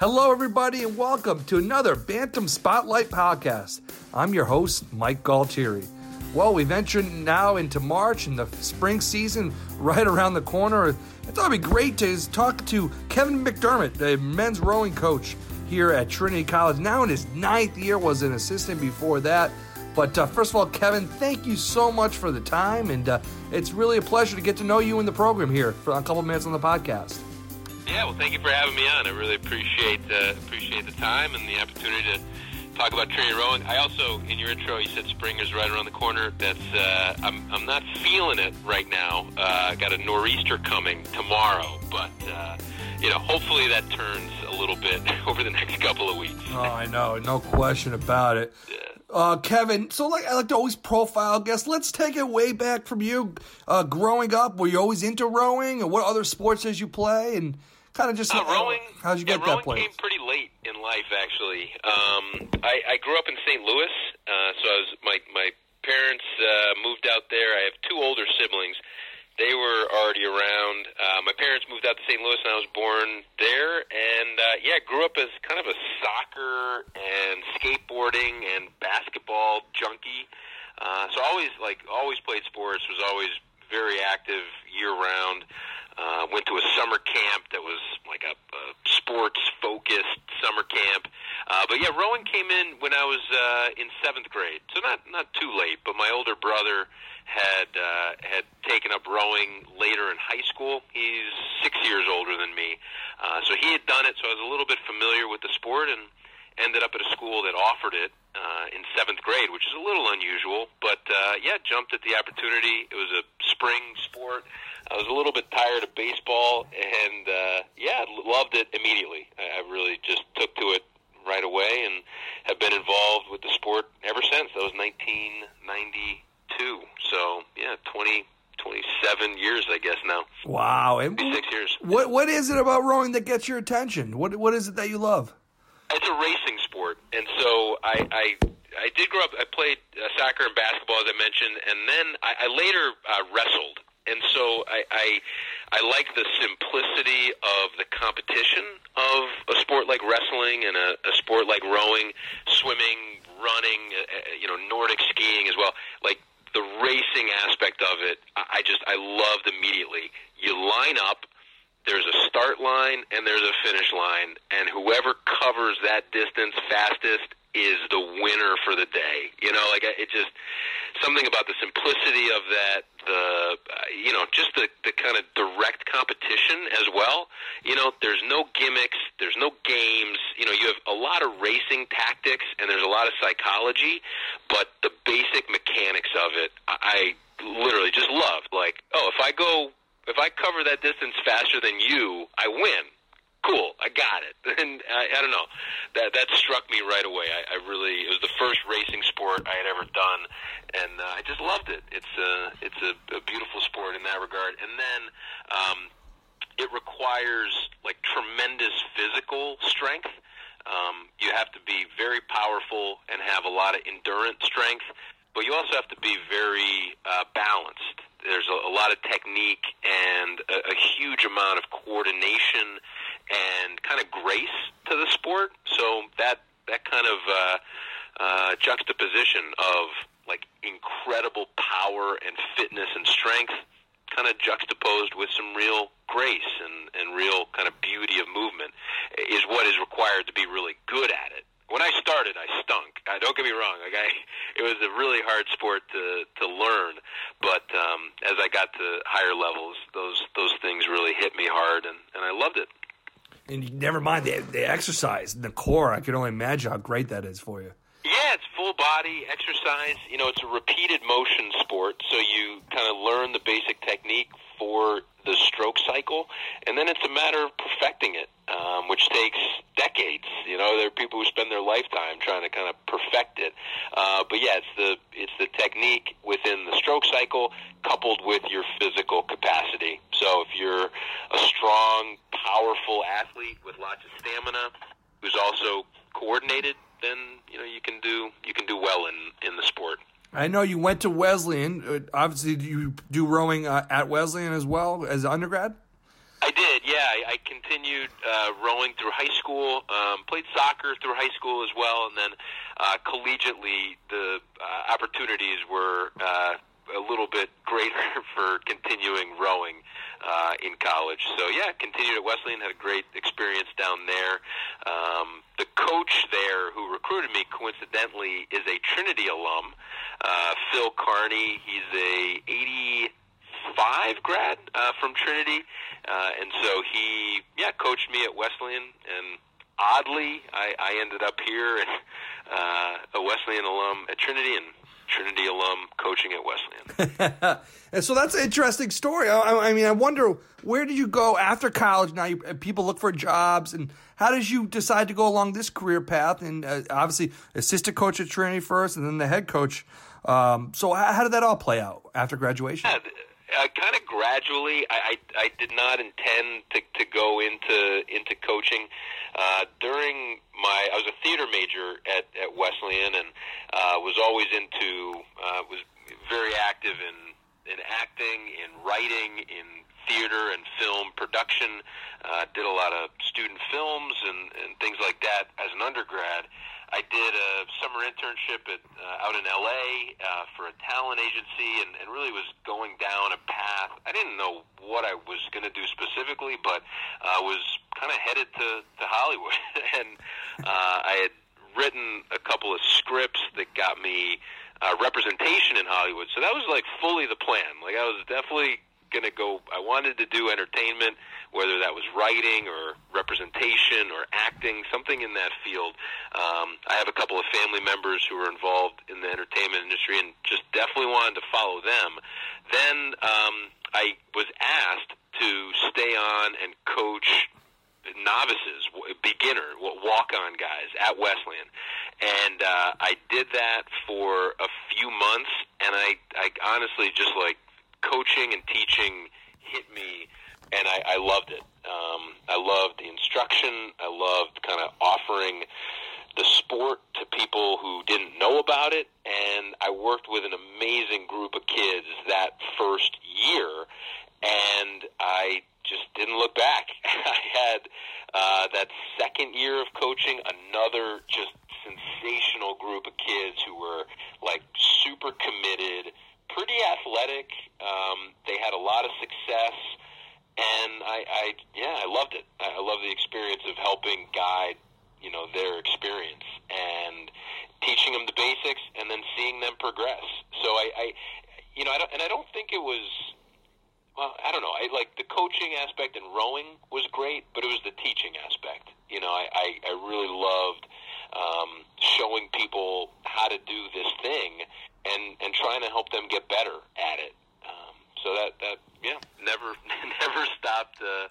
Hello, everybody, and welcome to another Bantam Spotlight podcast. I'm your host, Mike Galtieri. Well, we've entered now into March and the spring season right around the corner. I thought it'd be great to talk to Kevin McDermott, the men's rowing coach here at Trinity College. Now in his ninth year, was an assistant before that. But uh, first of all, Kevin, thank you so much for the time, and uh, it's really a pleasure to get to know you in the program here for a couple minutes on the podcast. Yeah, well, thank you for having me on. I really appreciate uh, appreciate the time and the opportunity to talk about Trinity rowing. I also, in your intro, you said spring is right around the corner. That's uh, I'm I'm not feeling it right now. Uh, got a nor'easter coming tomorrow, but uh, you know, hopefully that turns a little bit over the next couple of weeks. Oh, I know, no question about it. Yeah. Uh, Kevin, so like I like to always profile guests. Let's take it way back from you. Uh, growing up, were you always into rowing, or what other sports did you play? And kind of just Uh, rowing. How'd you yeah, get that place? came pretty late in life, actually. Um, I, I grew up in St. Louis, uh, so I was my my parents uh, moved out there. I have two older siblings. They were already around. Uh, my parents moved out to St. Louis, and I was born there. And uh, yeah, grew up as kind of a soccer and skateboarding and basketball junkie. Uh, so always like always played sports. Was always very active year round. Uh, went to a summer camp that was like a, a sports focused summer camp. Uh, but yeah, rowing came in when I was uh, in seventh grade, so not not too late. But my older brother had uh, had taken up rowing later in high school. He's six years older than me, uh, so he had done it. So I was a little bit familiar with the sport and ended up at a school that offered it uh, in seventh grade, which is a little unusual. But uh, yeah, jumped at the opportunity. It was a spring sport. I was a little bit tired of baseball, and uh, yeah, loved it immediately. I, really just took to it right away, and have been involved with the sport ever since. That was 1992. So yeah, 20, 27 years, I guess now. Wow, and Six years. what what is it about rowing that gets your attention? What what is it that you love? It's a racing sport, and so I I, I did grow up. I played uh, soccer and basketball, as I mentioned, and then I, I later uh, wrestled. And so I, I I like the simplicity of the competition of a sport like wrestling and a, a sport like rowing, swimming, running, uh, uh, you know, Nordic skiing as well. Like the racing aspect of it, I I just I loved immediately. You line up there's a start line and there's a finish line, and whoever covers that distance fastest is the winner for the day. You know, like it just something about the simplicity of that, the uh, you know, just the the kind of direct competition as well. You know, there's no gimmicks, there's no games. You know, you have a lot of racing tactics and there's a lot of psychology, but the basic mechanics of it, I, I literally just loved. Like, oh, if I go if I cover that distance faster than you, I win. Cool, I got it. And I, I don't know, that that struck me right away. I, I really it was the first racing sport I had ever done, and uh, I just loved it. It's a it's a, a beautiful sport in that regard. And then um, it requires like tremendous physical strength. Um, you have to be very powerful and have a lot of endurance strength, but you also have to be very uh, balanced. There's a, a lot of technique and a, a huge amount of coordination and kind of grace to the sport. So that that kind of uh, uh, juxtaposition of like incredible power and fitness and strength, kind of juxtaposed with some real grace and, and real kind of beauty of movement, is what is required to be really good at it when I started, I stunk. Uh, don't get me wrong; like I, it was a really hard sport to to learn. But um, as I got to higher levels, those those things really hit me hard, and and I loved it. And you- never mind the the exercise, the core. I can only imagine how great that is for you. Yeah, it's full body exercise. You know, it's a repeated motion sport, so you kind of learn the basic technique for the stroke cycle, and then it's a matter of perfecting it, um, which takes decades. You know, there are people who spend their lifetime trying to kind of perfect it. Uh, but yeah, it's the it's the technique within the stroke cycle coupled with your physical capacity. So if you're a strong, powerful athlete with lots of stamina, who's also coordinated, then you know you can do you can do well in in the sport. I know you went to Wesleyan. Uh, obviously, you do rowing uh, at Wesleyan as well as undergrad. I did, yeah. I, I continued uh, rowing through high school, um, played soccer through high school as well, and then uh, collegiately the uh, opportunities were uh, a little bit greater for continuing rowing uh, in college. So yeah, continued at Wesleyan, had a great experience down there. Um, the coach there who recruited me, coincidentally, is a Trinity alum, uh, Phil Carney. He's a 80 five grad uh, from Trinity, uh, and so he yeah coached me at Wesleyan, and oddly I, I ended up here and uh, a Wesleyan alum at Trinity and Trinity alum coaching at Wesleyan. and so that's an interesting story. I, I, mean, I wonder where did you go after college? Now you, people look for jobs, and how did you decide to go along this career path? And uh, obviously, assistant coach at Trinity first, and then the head coach. Um, so how, how, did that all play out after graduation? Yeah, uh, kind of gradually. I, I I did not intend to to go into into coaching. Uh, during my, I was a theater major at at Wesleyan, and uh, was always into uh, was very active in in acting, in writing, in theater and film production. Uh, did a lot of student films and, and things like that as an undergrad. I did a summer internship at uh, out in LA uh, for a talent agency, and, and really was going down a path. I didn't know what I was going to do specifically, but uh, was kind of headed to to Hollywood, and uh, I had written a couple of scripts that got me uh, representation in Hollywood. So that was like fully the plan. Like I was definitely going to go. I wanted to do entertainment whether that was writing or representation or acting, something in that field. Um, I have a couple of family members who are involved in the entertainment industry and just definitely wanted to follow them. Then um, I was asked to stay on and coach novices, beginner, walk-on guys at Wesleyan, and uh, I did that for a few months, and I, I honestly just like coaching and teaching hit me and I, I loved it. Um, I loved the instruction. I loved kind of offering the sport to people who didn't know about it, and I worked with an amazing group of kids that first year, and I just didn't look back. I had uh, that second year of coaching another just sensational group of kids who were like super committed, pretty athletic. Um, they had a lot of success and I, I yeah, I loved it. I love the experience of helping guide, you know, their experience and teaching them the basics, and then seeing them progress. So I, I you know, I don't, and I don't think it was. Well, I don't know. I like the coaching aspect and rowing was great, but it was the teaching aspect. You know, I, I, I really loved um, showing people how to do this thing and and trying to help them get better at it. Um, so that that yeah, never never stopped uh,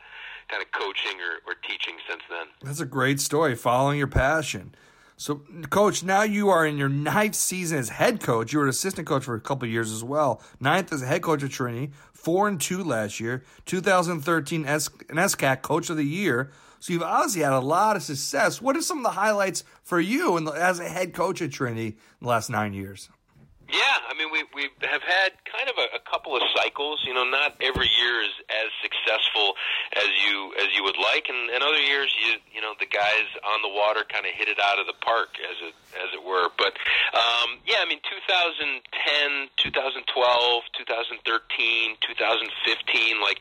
kind of coaching or, or teaching since then. That's a great story, following your passion. So, coach, now you are in your ninth season as head coach. You were an assistant coach for a couple years as well. Ninth as a head coach at Trinity, four and two last year. 2013 S- NESCAC Coach of the Year. So you've obviously had a lot of success. What are some of the highlights for you the, as a head coach at Trinity in the last nine years? Yeah, I mean, we we have had kind of a, a couple of cycles. You know, not every year is as successful as you as you would like, and, and other years, you you know, the guys on the water kind of hit it out of the park, as it as it were. But um, yeah, I mean, 2010, 2012, 2013, 2015, like,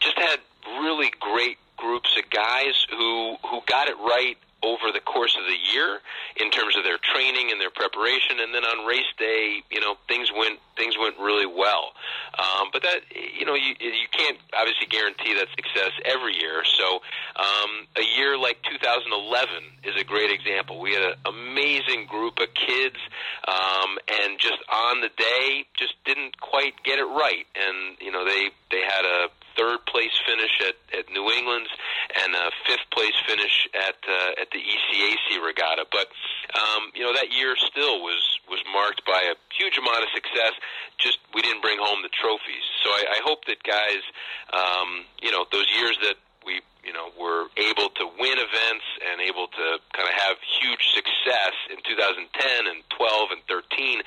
just had really great groups of guys who who got it right over the course of the year in terms of their training and their preparation. And then on race day you know things went things went really well. Um, but that you know you you can't obviously guarantee that success every year. So um, a year like 2011 is a great example. We had an amazing group of kids um, and just on the day just didn't quite get it right. And you know they they had a third place finish at, at New England's and a fifth place finish at uh, at the ECAC regatta. But um, you know that year still was was marked by a huge amount of success. Just we didn't bring home the trophies. So I, I hope that guys, um, you know, those years that we you know were able to win events and able to kind of have huge success in 2010 and 12 and 13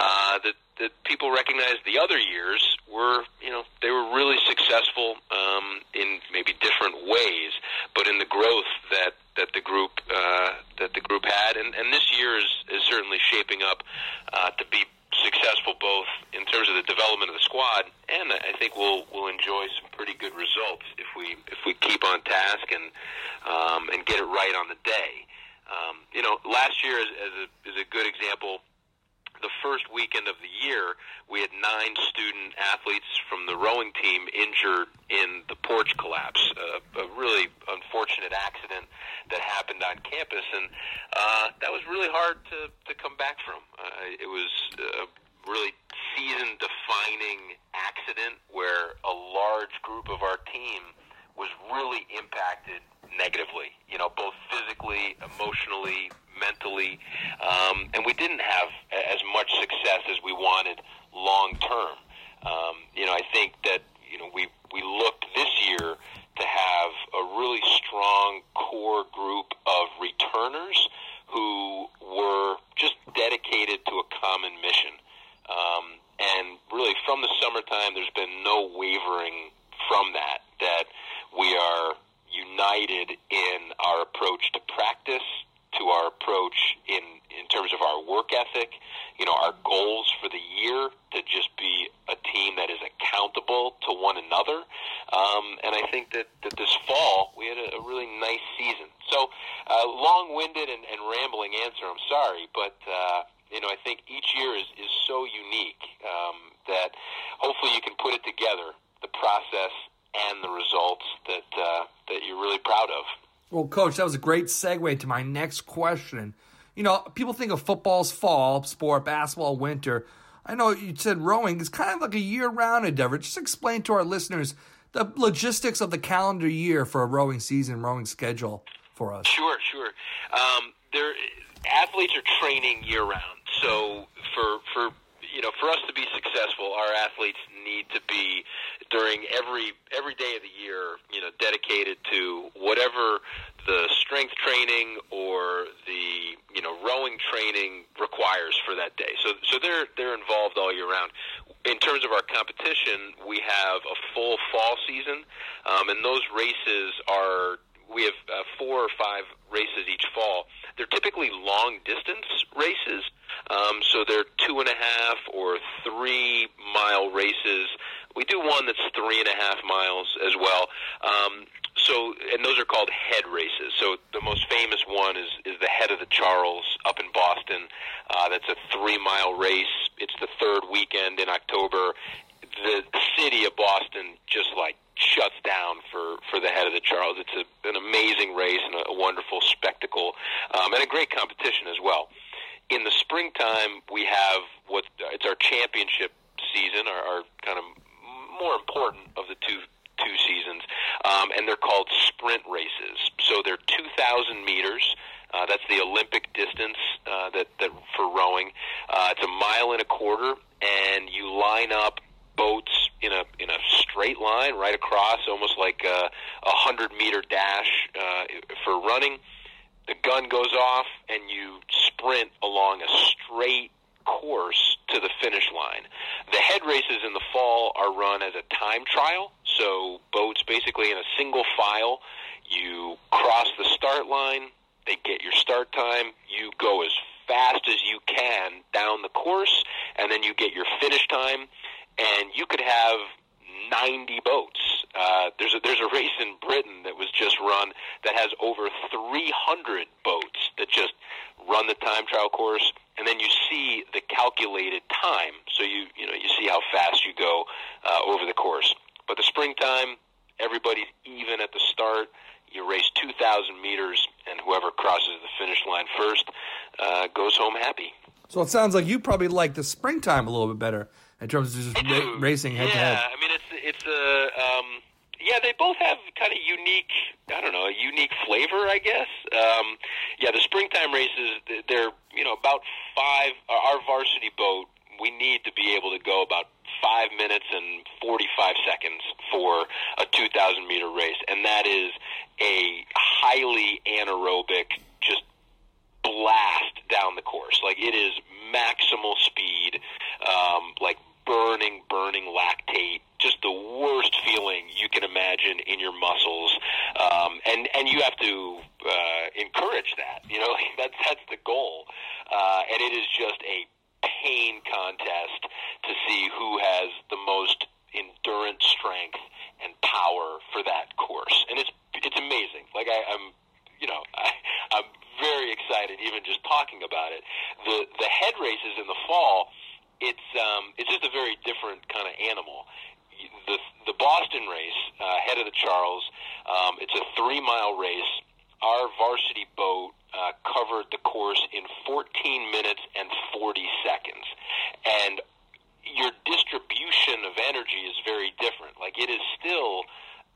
uh, that that people recognized the other years were you know they were really successful um, in maybe different ways but in the growth that that the group uh, that the group had. And, and this year is, is certainly shaping up uh, to be successful both in terms of the development of the squad, and I think we'll we'll enjoy some pretty good results if we if we keep on task and um, and get it right on the day. Um, you know, last year is, is, a, is a good example the first weekend of the year, we had nine student athletes from the rowing team injured in the porch collapse. Uh, a really unfortunate accident that happened on campus, and uh, that was really hard to, to come back from. Uh, it was a really season defining accident where a large group of our team was really impacted negatively, you know, both physically, emotionally, mentally, um, and we didn't have as much success as we wanted long term. Um, you know, I think that you know we we looked this year to have a really strong core group of returners who were just dedicated to a common mission. Um, and really, from the summertime, there's been no wavering from that. That we are united in our approach to practice, to our approach in in terms of our work ethic, you know, our goals for the year to just be a team that is accountable to one another. Um, and I think that, that this fall we had a, a really nice season. So, uh, long-winded and, and rambling answer. I'm sorry, but uh, you know, I think each year is is so unique um, that hopefully you can put it together, the process and the results that uh, that you're really proud of. Well, coach, that was a great segue to my next question. You know, people think of football's fall sport, basketball winter. I know you said rowing is kind of like a year-round endeavor. Just explain to our listeners the logistics of the calendar year for a rowing season, rowing schedule for us. Sure, sure. Um, there, athletes are training year-round. So for for you know, for us to be successful, our athletes need to be during every every day of the year, you know, dedicated to whatever the strength training or the you know rowing training requires for that day. So so they're they're involved all year round. In terms of our competition, we have a full fall season, um, and those races are we have uh, four or five races each fall. They're typically long distance races, um, so they're two and a half or three mile races. We do one that's three and a half miles as well. Um, so, and those are called head races. So the most famous one is is the Head of the Charles up in Boston. Uh, that's a three mile race. It's the third weekend in October. The city of Boston just like shuts down for for the head of the Charles. It's a, an amazing race and a, a wonderful spectacle, um, and a great competition as well. In the springtime, we have what it's our championship season, our, our kind of more important of the two two seasons, um, and they're called sprint races. So they're 2,000 meters. Uh, that's the Olympic distance uh, that, that for rowing. Uh, it's a mile and a quarter, and you line up boats in a in a straight line right across, almost like a, a hundred meter dash uh, for running. The gun goes off, and you sprint along a straight course to the finish line. The head races in the fall are run as a time trial, so boats basically in a single file. You cross the start line, they get your start time, you go as fast as you can down the course, and then you get your finish time and you could have 90 boats. Uh, there's a, there's a race in Britain that was just run that has over 300 boats that just run the time trial course, and then you see the calculated time. So you you know you see how fast you go uh, over the course. But the springtime, everybody's even at the start. You race 2,000 meters, and whoever crosses the finish line first uh, goes home happy. So it sounds like you probably like the springtime a little bit better in terms of just ra- racing head yeah, to head. Yeah, I mean it's it's a um, yeah they both have kind of unique I don't know a unique flavor I guess. Um, yeah, the springtime races they're you know about five. Our varsity boat we need to be able to go about five minutes and 45 seconds for a 2,000 meter race. And that is a highly anaerobic, just blast down the course. Like it is maximal speed, um, like burning, burning lactate, just the worst feeling you can imagine in your muscles, um, and and you have to uh, encourage that. You know, that's that's the goal. uh, and it is just a pain contest to see who has the most endurance strength and power for that course, and it's it's amazing. Like I, I'm, you know, I, I'm very excited even just talking about it. The the head races in the fall, it's um, it's just a very different kind of animal. The the Boston race, uh, head of the Charles, um, it's a three mile race. Our varsity boat uh, covered the course in 14 minutes and 40 seconds, and your distribution of energy is very different. Like it is still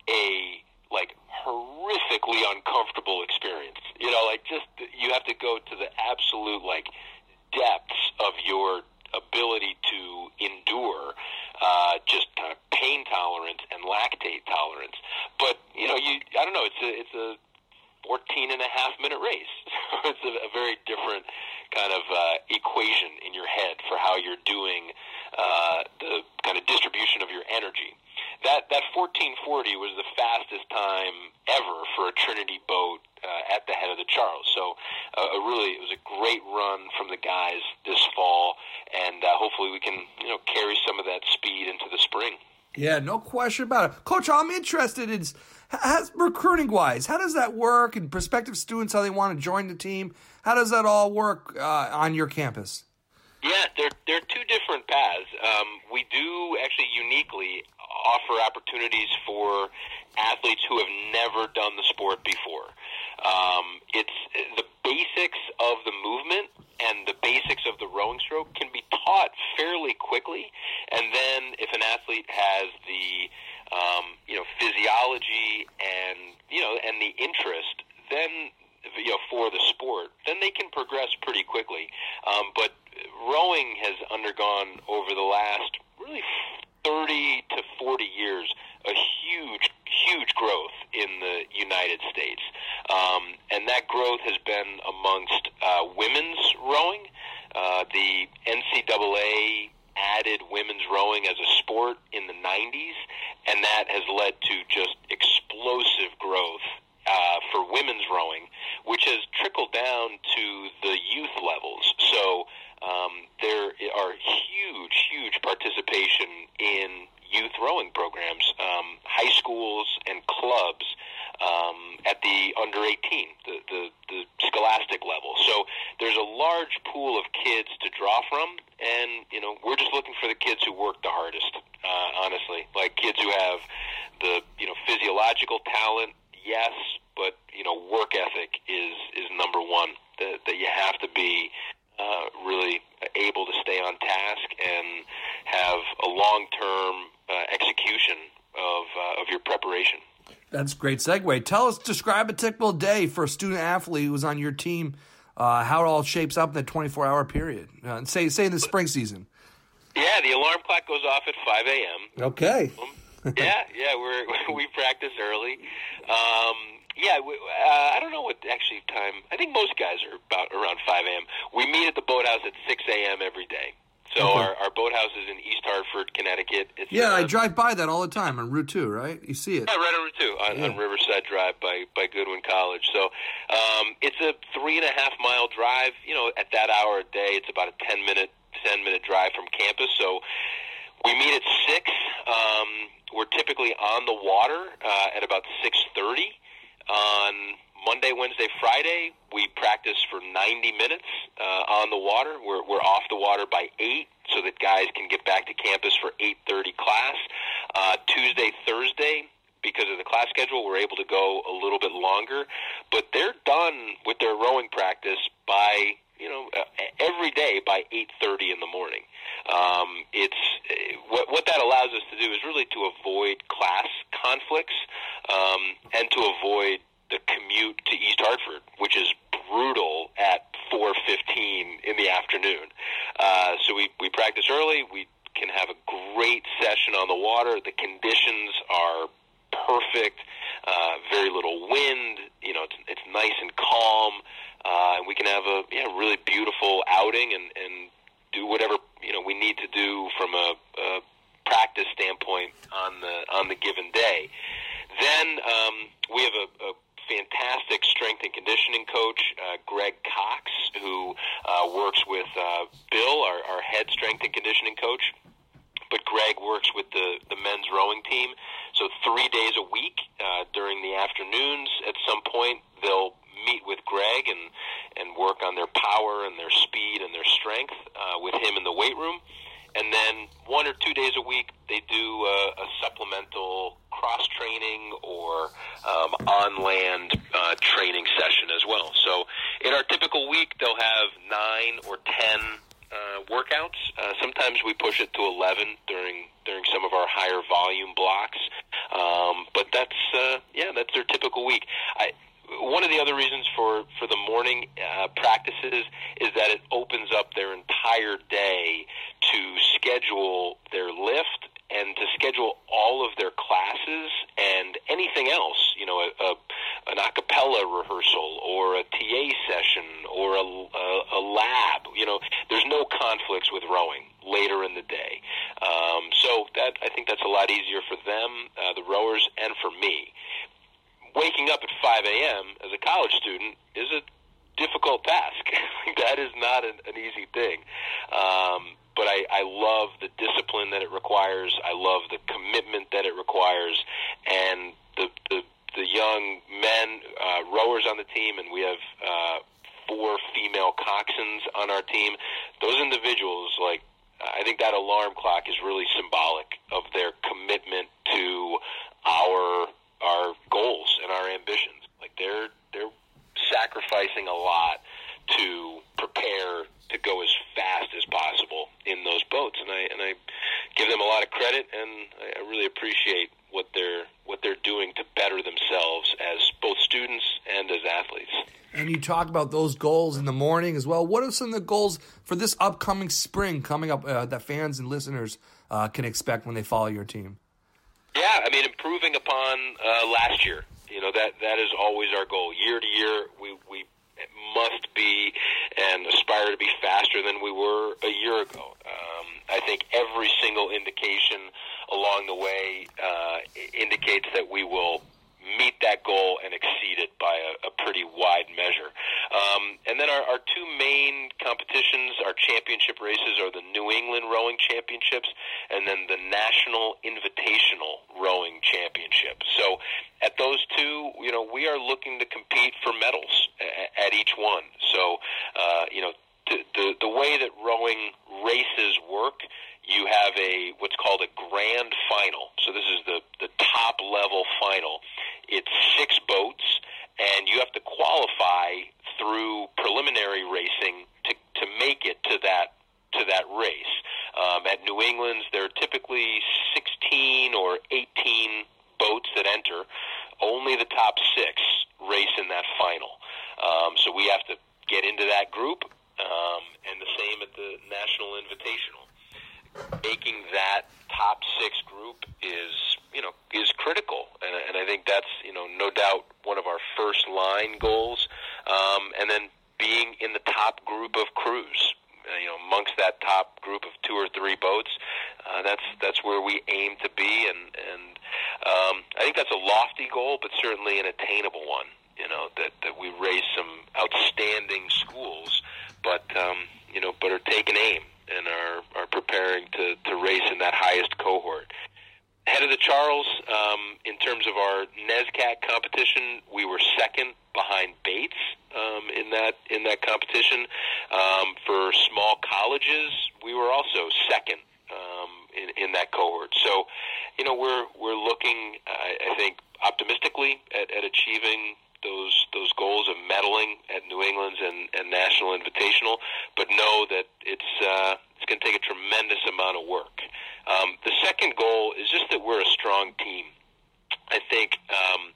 a like horrifically uncomfortable experience. You know, like just you have to go to the absolute like depths of your ability to endure uh, just kind of pain tolerance and lactate tolerance. But you know, you I don't know. It's a it's a 14 and a half minute race. it's a, a very different kind of uh, equation in your head for how you're doing uh, the kind of distribution of your energy. That that 1440 was the fastest time ever for a Trinity boat uh, at the head of the Charles. So uh, really it was a great run from the guys this fall, and uh, hopefully we can you know carry some of that speed into the spring. Yeah, no question about it, Coach. I'm interested in has recruiting wise. How does that work? And prospective students, how they want to join the team. How does that all work uh, on your campus? Yeah, they're they're two different paths. Um, we do actually uniquely offer opportunities for athletes who have never done the sport before. Um, it's the basics of the movement and the basics of the rowing stroke can be taught fairly quickly, and then if an athlete has the um, you know physiology and you know and the interest, then you know for the sport, then they can progress pretty quickly. Um, but rowing has undergone over the last really 30 to 40 years a huge, huge growth in the United States. Um, and that growth has been amongst uh, women's rowing. Uh, the NCAA added women's rowing as a sport in the 90s, and that has led to just explosive growth uh, for women's rowing, which has trickled down to the youth levels. So um, there are huge, huge participation in youth rowing programs, um, high schools and clubs um, at the under 18, the, the, the scholastic level. So there's a large pool of kids to draw from, and you know we're just looking for the kids who work the hardest. Uh, honestly, like kids who have the you know physiological talent, yes, but you know work ethic is is number one. That that you have to be uh, really able to stay on task and have a long term uh, execution of, uh, of your preparation. That's a great segue. Tell us, describe a typical day for a student athlete who's on your team, uh, how it all shapes up in that 24 hour period. Uh, say, say in the spring season. Yeah, the alarm clock goes off at 5 a.m. Okay. yeah, yeah, we're, we practice early. Um, yeah, we, uh, I don't know what actually time. I think most guys are about around 5 a.m. We meet at the boathouse at 6 a.m. every day. So okay. our, our boathouse is in East Hartford, Connecticut. It's yeah, uh, I drive by that all the time on Route Two, right? You see it. Yeah, right on Route Two on, yeah. on Riverside Drive by by Goodwin College. So um, it's a three and a half mile drive. You know, at that hour a day, it's about a ten minute ten minute drive from campus. So we meet at six. Um, we're typically on the water uh, at about six thirty on Monday, Wednesday, Friday, we practice for 90 minutes uh, on the water. We're, we're off the water by 8 so that guys can get back to campus for 8.30 class. Uh, Tuesday, Thursday, because of the class schedule, we're able to go a little bit longer. But they're done with their rowing practice by you know uh, every day by 8:30 in the morning. Um, it's uh, what what that allows us to do is really to avoid class conflicts um, and to avoid the commute to East Hartford, which is brutal at 4:15 in the afternoon. Uh, so we we practice early. We can have a great session on the water. The conditions are perfect. Uh, very little wind. You know, it's it's nice and calm, uh, and we can have a yeah really beautiful outing and and do whatever you know we need to do from a, a practice standpoint on the on the given day. Then um, we have a, a fantastic strength and conditioning coach, uh, Greg Cox, who uh, works with uh, Bill, our, our head strength and conditioning coach. But Greg works with the, the men's rowing team. So three days a week uh, during the afternoons, at some point, they'll meet with Greg and, and work on their power and their speed and their strength uh, with him in the weight room. And then one or two days a week, they do a, a supplemental cross training or um, on land uh, training session as well. So in our typical week, they'll have nine or ten uh, workouts. Uh, sometimes we push it to eleven during during some of our higher volume blocks. Um, but that's uh, yeah, that's their typical week. I, one of the other reasons for for the morning uh, practices is that it opens up their entire day to schedule their lift and to schedule all of their classes and anything else, you know, a, a, an a cappella rehearsal or a TA session or a, a, a lab. You know, there's no conflicts with rowing later in the day. Um, so that I think that's a lot easier for them, uh, the rowers, and for me waking up at 5 a.m. as a college student is a difficult task. that is not an, an easy thing. Um, but I, I love the discipline that it requires. I love the commitment that it requires, and the the, the young men uh, rowers on the team, and we have uh, four female coxswains on our team. Those individuals, like I think that alarm clock is really symbolic of their commitment to our our goals and our ambitions. Like they're they're sacrificing a lot to prepare to go as fast as possible in those boats, and I and I give them a lot of credit, and I, I really appreciate what they're what they're doing to better themselves as both students and as athletes. And you talk about those goals in the morning as well. What are some of the goals for this upcoming spring coming up uh, that fans and listeners uh, can expect when they follow your team? Yeah, I mean, improving upon uh, last year. You know that that is always our goal. Year to year, we we must be and to be faster than we were a year ago. Um, I think every single indication along the way uh, indicates that we will meet that goal and exceed it by a, a pretty wide measure. Um, and then our, our two main competitions, our championship races, are the New England Rowing Championships and then the National Invitational Rowing Championship. So at those two, you know, we are looking to compete for medals at, at each one. So, uh, you know, the, the, way that rowing races work you have a what's called a grand final. So this is the the top level final. It's six boats, and you have to qualify through preliminary racing to to make it to that to that race. Um, at New England's, there are typically 16 or 18 boats that enter. Only the top six race in that final. Um, so we have to get into that group, um, and the same at the National Invitational making that top six group is you know is critical, and, and I think that's you know no doubt one of our first line goals, um, and then being in the top group of crews. Uh, you know, amongst that top group of two or three boats, uh, that's that's where we aim to be, and and um, I think that's a lofty goal, but certainly an attainable one. You know that that we raise some outstanding schools, but um, you know, but are taking aim and are, are preparing to, to race in that highest cohort. Head of the Charles, um, in terms of our NESCAC competition, we were second behind Bates um, in that in that competition. Um, for small colleges, we were also second um, in, in that cohort. So, you know, we're we're looking, I, I think, optimistically at, at achieving those those goals of medaling at New England's and, and National Invitational, but know that it's uh, it's going to take a tremendous amount of work. Um, the second goal is just that we're a strong team. I think um,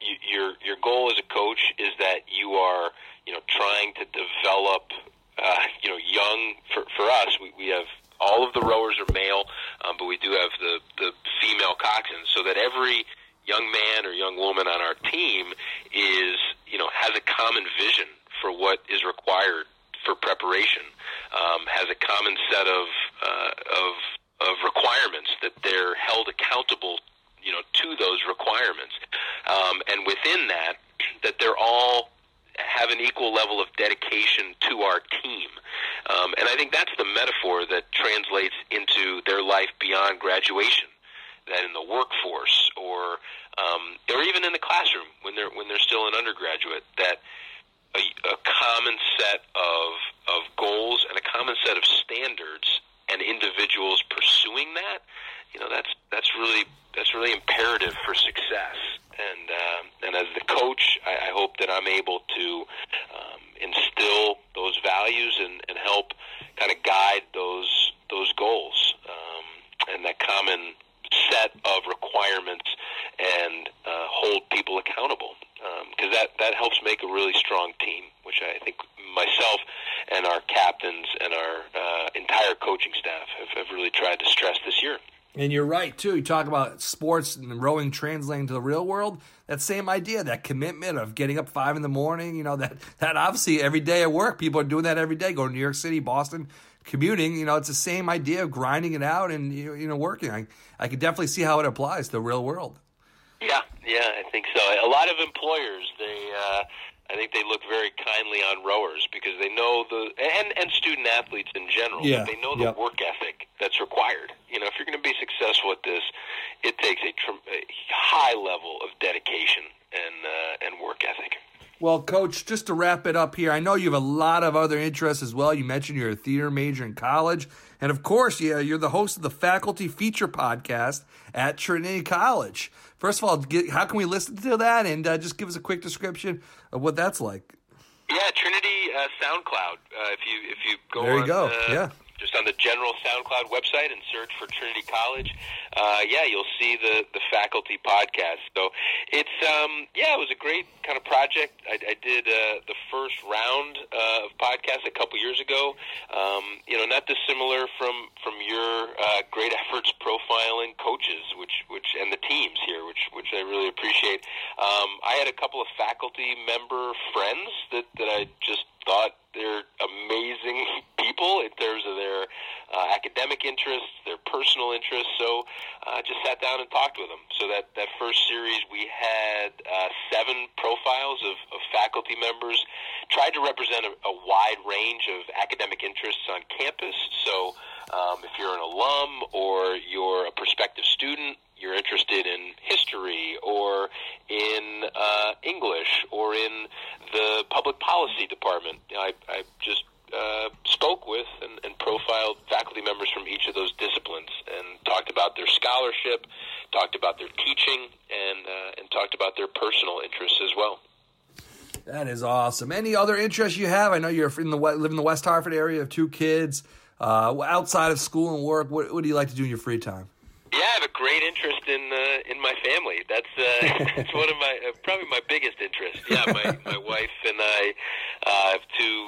you, your your goal as a coach is that you are you know trying to develop uh, you know young for for us we, we have all of the rowers are male, um, but we do have the the female coxswains, so that every young man or young woman on our team is, you know, has a common vision for what is required for preparation, um, has a common set of, uh, of, of requirements that they're held accountable, you know, to those requirements. Um, and within that, that they're all have an equal level of dedication to our team. Um, and I think that's the metaphor that translates into their life beyond graduation. That in the workforce, or um, or even in the classroom when they're when they're still an undergraduate, that a, a common set of of goals and a common set of standards and individuals pursuing that, you know, that's that's really that's really imperative for success. And um, and as the coach, I, I hope that I'm able to um, instill those values and, and help kind of guide those those goals um, and that common set of requirements and uh, hold people accountable because um, that that helps make a really strong team, which I think myself and our captains and our uh, entire coaching staff have, have really tried to stress this year. And you're right too. You talk about sports and rowing translating to the real world. That same idea, that commitment of getting up five in the morning. You know that that obviously every day at work, people are doing that every day. Going to New York City, Boston, commuting. You know, it's the same idea of grinding it out and you know working. I I can definitely see how it applies to the real world. Yeah, yeah, I think so. A lot of employers they. Uh, I think they look very kindly on rowers because they know the and and student athletes in general. Yeah, they know the yep. work ethic that's required. You know, if you're going to be successful at this, it takes a, a high level of dedication and uh, and work ethic. Well, Coach, just to wrap it up here, I know you have a lot of other interests as well. You mentioned you're a theater major in college. And of course, yeah, you're the host of the Faculty Feature Podcast at Trinity College. First of all, get, how can we listen to that? And uh, just give us a quick description of what that's like. Yeah, Trinity uh, SoundCloud. Uh, if you if you go there you on, go. Yeah just on the general SoundCloud website and search for Trinity College, uh, yeah, you'll see the the faculty podcast. So it's um, yeah, it was a great kind of project. I, I did uh, the first round uh, of podcasts a couple years ago. Um, you know, not dissimilar from from your uh, great efforts profiling coaches, which which and the teams here, which which I really appreciate. Um, I had a couple of faculty member friends that that I just thought they're amazing people in terms of their uh, academic interests, their personal interests. So I uh, just sat down and talked with them. So that, that first series, we had uh, seven profiles of, of faculty members, tried to represent a, a wide range of academic interests on campus. So um, if you're an alum or you're a prospective student, you're interested in history or in uh, English or in the public policy department. I, I just uh, spoke with and, and profiled faculty members from each of those disciplines and talked about their scholarship, talked about their teaching, and uh, and talked about their personal interests as well. That is awesome. Any other interests you have? I know you're in the live in the West Hartford area, have two kids. Uh, outside of school and work, what, what do you like to do in your free time? Yeah, I have a great interest in uh, in my family. That's uh, that's one of my uh, probably my biggest interests. Yeah, my my wife and I uh, have two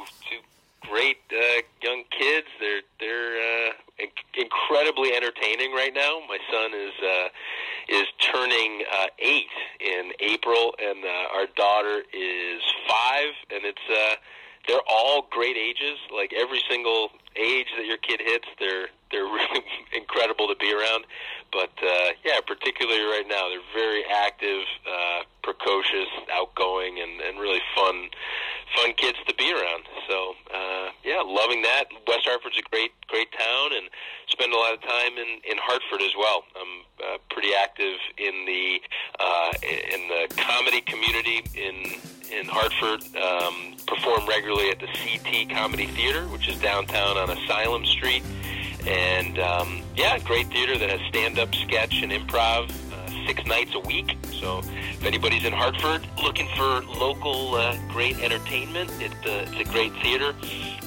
So if anybody's in Hartford looking for local uh, great entertainment, it, uh, it's a great theater.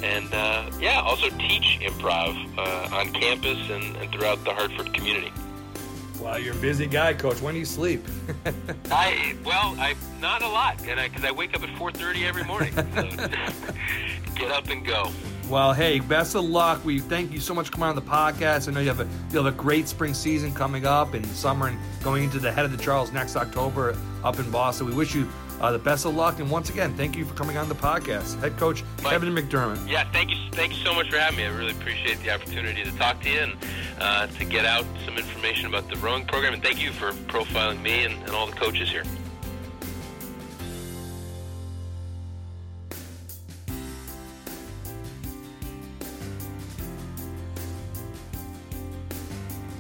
And uh, yeah, also teach improv uh, on campus and, and throughout the Hartford community. Wow, you're a busy guy, Coach. When do you sleep? I well, I not a lot, and I because I wake up at 4:30 every morning. So get up and go. Well, hey, best of luck. We thank you so much for coming on the podcast. I know you have a you have a great spring season coming up in summer and going into the head of the Charles next October up in Boston. We wish you uh, the best of luck. And once again, thank you for coming on the podcast, head coach Mike, Kevin McDermott. Yeah, thank you, thank you so much for having me. I really appreciate the opportunity to talk to you and uh, to get out some information about the rowing program. And thank you for profiling me and, and all the coaches here.